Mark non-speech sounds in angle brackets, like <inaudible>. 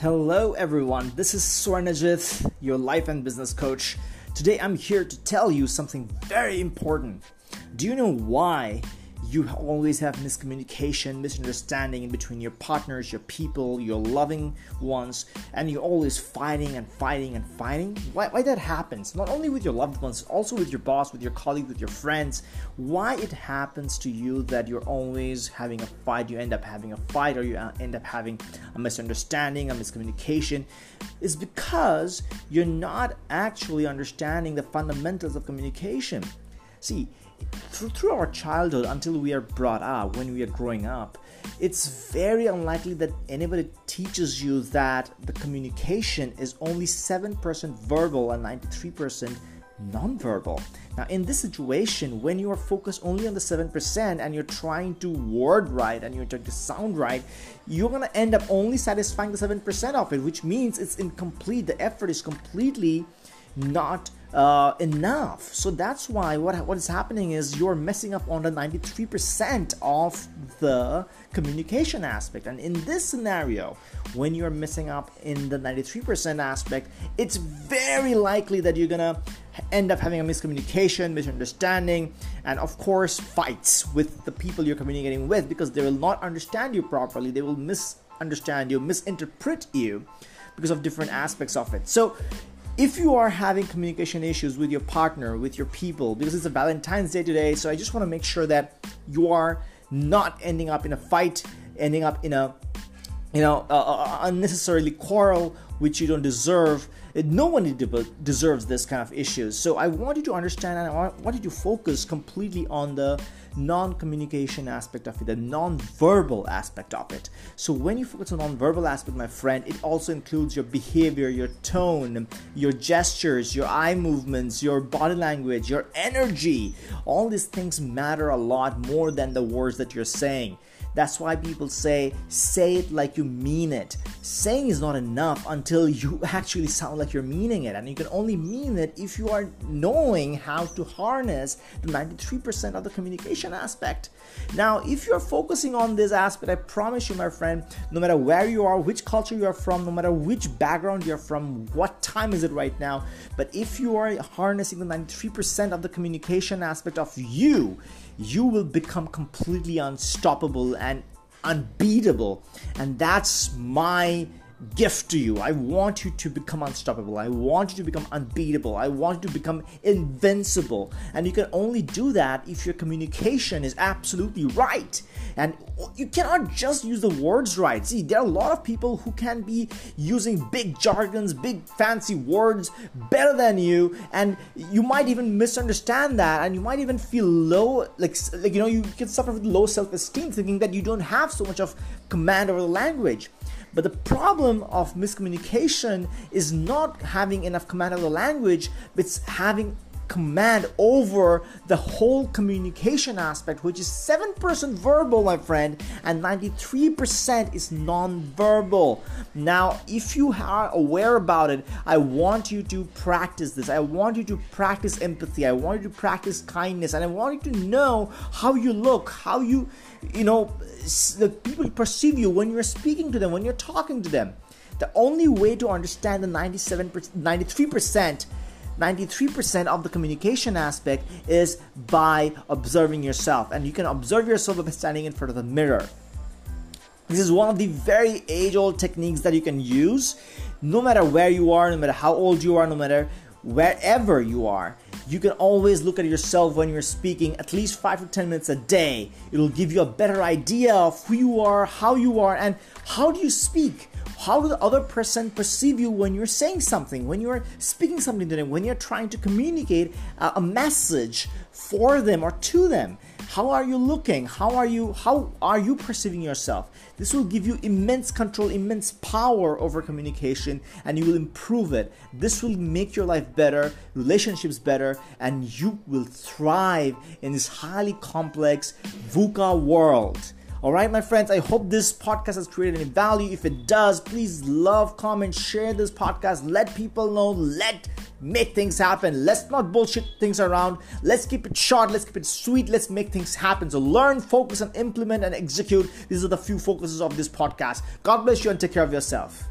Hello, everyone. This is Swarnajit, your life and business coach. Today, I'm here to tell you something very important. Do you know why you always have miscommunication, misunderstanding in between your partners, your people, your loving ones, and you're always fighting and fighting and fighting. Why, why that happens? Not only with your loved ones, also with your boss, with your colleague, with your friends. Why it happens to you that you're always having a fight, you end up having a fight, or you uh, end up having a misunderstanding, a miscommunication, is because you're not actually understanding the fundamentals of communication. See, through, through our childhood until we are brought up, when we are growing up, it's very unlikely that anybody teaches you that the communication is only 7% verbal and 93% nonverbal. Now, in this situation, when you are focused only on the 7% and you're trying to word right and you're trying to sound right, you're gonna end up only satisfying the 7% of it, which means it's incomplete. The effort is completely not uh, enough. So that's why what, what is happening is you're messing up on the 93% of the communication aspect. And in this scenario, when you're messing up in the 93% aspect, it's very likely that you're gonna end up having a miscommunication, misunderstanding, and of course, fights with the people you're communicating with because they will not understand you properly. They will misunderstand you, misinterpret you because of different aspects of it. So if you are having communication issues with your partner, with your people, because it's a Valentine's Day today, so I just want to make sure that you are not ending up in a fight, ending up in a you know, uh, uh, unnecessarily quarrel which you don't deserve. No one deserves this kind of issues. So I want you to understand and I you to focus completely on the non-communication aspect of it, the non-verbal aspect of it. So when you focus on non-verbal aspect, my friend, it also includes your behavior, your tone, your gestures, your eye movements, your body language, your energy. All these things matter a lot more than the words that you're saying. That's why people say, say it like you mean it. Saying is not enough until you <laughs> actually sound like you're meaning it. And you can only mean it if you are knowing how to harness the 93% of the communication aspect. Now, if you're focusing on this aspect, I promise you, my friend, no matter where you are, which culture you are from, no matter which background you're from, what time is it right now, but if you are harnessing the 93% of the communication aspect of you, you will become completely unstoppable and unbeatable. And that's my gift to you. I want you to become unstoppable. I want you to become unbeatable. I want you to become invincible. And you can only do that if your communication is absolutely right. And you cannot just use the words right. See, there are a lot of people who can be using big jargons, big fancy words better than you, and you might even misunderstand that, and you might even feel low, like, like you know, you can suffer with low self-esteem, thinking that you don't have so much of command over the language. But the problem of miscommunication is not having enough command of the language, it's having command over the whole communication aspect, which is 7% verbal, my friend, and 93% is non-verbal. Now, if you are aware about it, I want you to practice this. I want you to practice empathy. I want you to practice kindness, and I want you to know how you look, how you, you know, the people perceive you when you're speaking to them, when you're talking to them. The only way to understand the 97 93% 93% of the communication aspect is by observing yourself. And you can observe yourself by standing in front of the mirror. This is one of the very age old techniques that you can use no matter where you are, no matter how old you are, no matter wherever you are. You can always look at yourself when you're speaking at least 5 to 10 minutes a day. It'll give you a better idea of who you are, how you are, and how do you speak how do the other person perceive you when you're saying something, when you're speaking something to them, when you're trying to communicate a, a message for them or to them. How are you looking? How are you how are you perceiving yourself? This will give you immense control, immense power over communication and you will improve it. This will make your life better, relationships better and you will thrive in this highly complex VUCA world. All right, my friends, I hope this podcast has created any value. If it does, please love, comment, share this podcast. Let people know. Let make things happen. Let's not bullshit things around. Let's keep it short. Let's keep it sweet. Let's make things happen. So learn, focus, and implement and execute. These are the few focuses of this podcast. God bless you and take care of yourself.